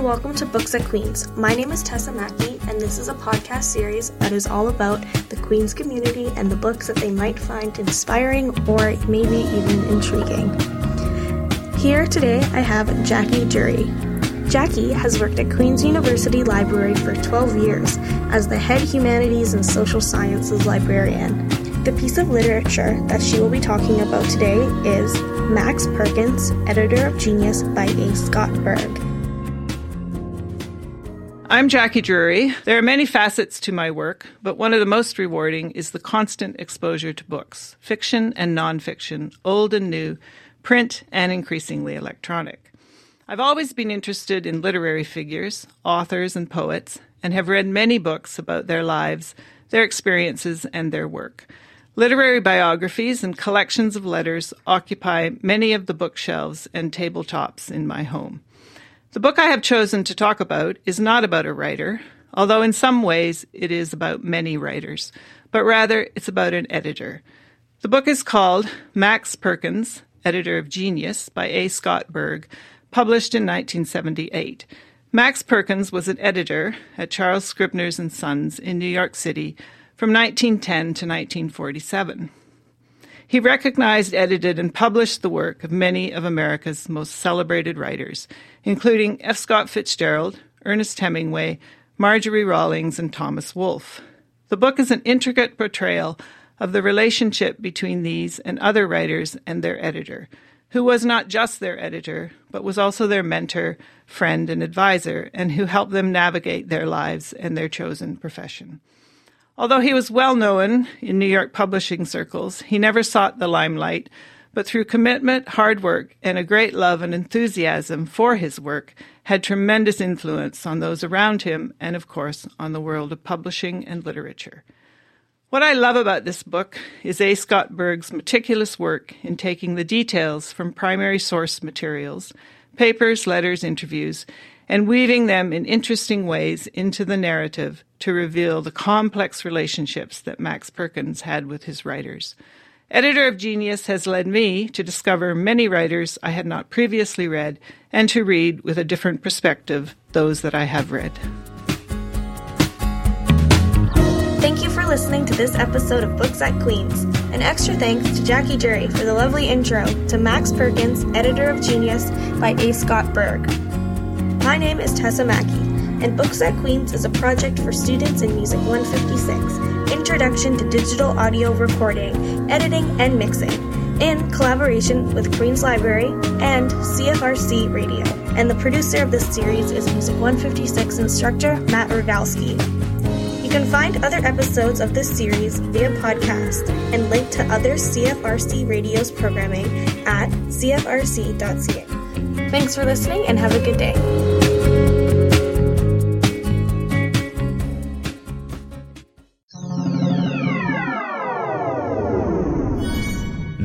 and welcome to Books at Queen's. My name is Tessa Mackey, and this is a podcast series that is all about the Queen's community and the books that they might find inspiring or maybe even intriguing. Here today, I have Jackie Druery. Jackie has worked at Queen's University Library for 12 years as the head humanities and social sciences librarian. The piece of literature that she will be talking about today is Max Perkins, Editor of Genius by A. Scott Berg. I'm Jackie Druery. There are many facets to my work, but one of the most rewarding is the constant exposure to books, fiction and nonfiction, old and new, print and increasingly electronic. I've always been interested in literary figures, authors, and poets, and have read many books about their lives, their experiences, and their work. Literary biographies and collections of letters occupy many of the bookshelves and tabletops in my home. The book I have chosen to talk about is not about a writer, although in some ways it is about many writers, but rather it's about an editor. The book is called Max Perkins, Editor of Genius by A. Scott Berg, published in 1978. Max Perkins was an editor at Charles Scribner's and Sons in New York City from 1910 to 1947. He recognized, edited, and published the work of many of America's most celebrated writers, including F. Scott Fitzgerald, Ernest Hemingway, Marjorie Rawlings, and Thomas Wolfe. The book is an intricate portrayal of the relationship between these and other writers and their editor, who was not just their editor, but was also their mentor, friend, and advisor, and who helped them navigate their lives and their chosen profession. Although he was well known in New York publishing circles, he never sought the limelight, but through commitment, hard work, and a great love and enthusiasm for his work, had tremendous influence on those around him and, of course, on the world of publishing and literature. What I love about this book is A. Scott Berg's meticulous work in taking the details from primary source materials, papers, letters, interviews, and weaving them in interesting ways into the narrative to reveal the complex relationships that Max Perkins had with his writers. Editor of Genius has led me to discover many writers I had not previously read and to read with a different perspective those that I have read. Thank you for listening to this episode of Books at Queen's. An extra thanks to Jackie Druery for the lovely intro to Max Perkins, Editor of Genius by A. Scott Berg. My name is Tessa Mackey, and Books at Queen's is a project for students in Music 156 Introduction to Digital Audio Recording, Editing, and Mixing, in collaboration with Queen's Library and CFRC Radio. And the producer of this series is Music 156 instructor Matt Rogalski. You can find other episodes of this series via podcast and link to other CFRC Radio's programming at cfrc.ca. Thanks for listening and have a good day.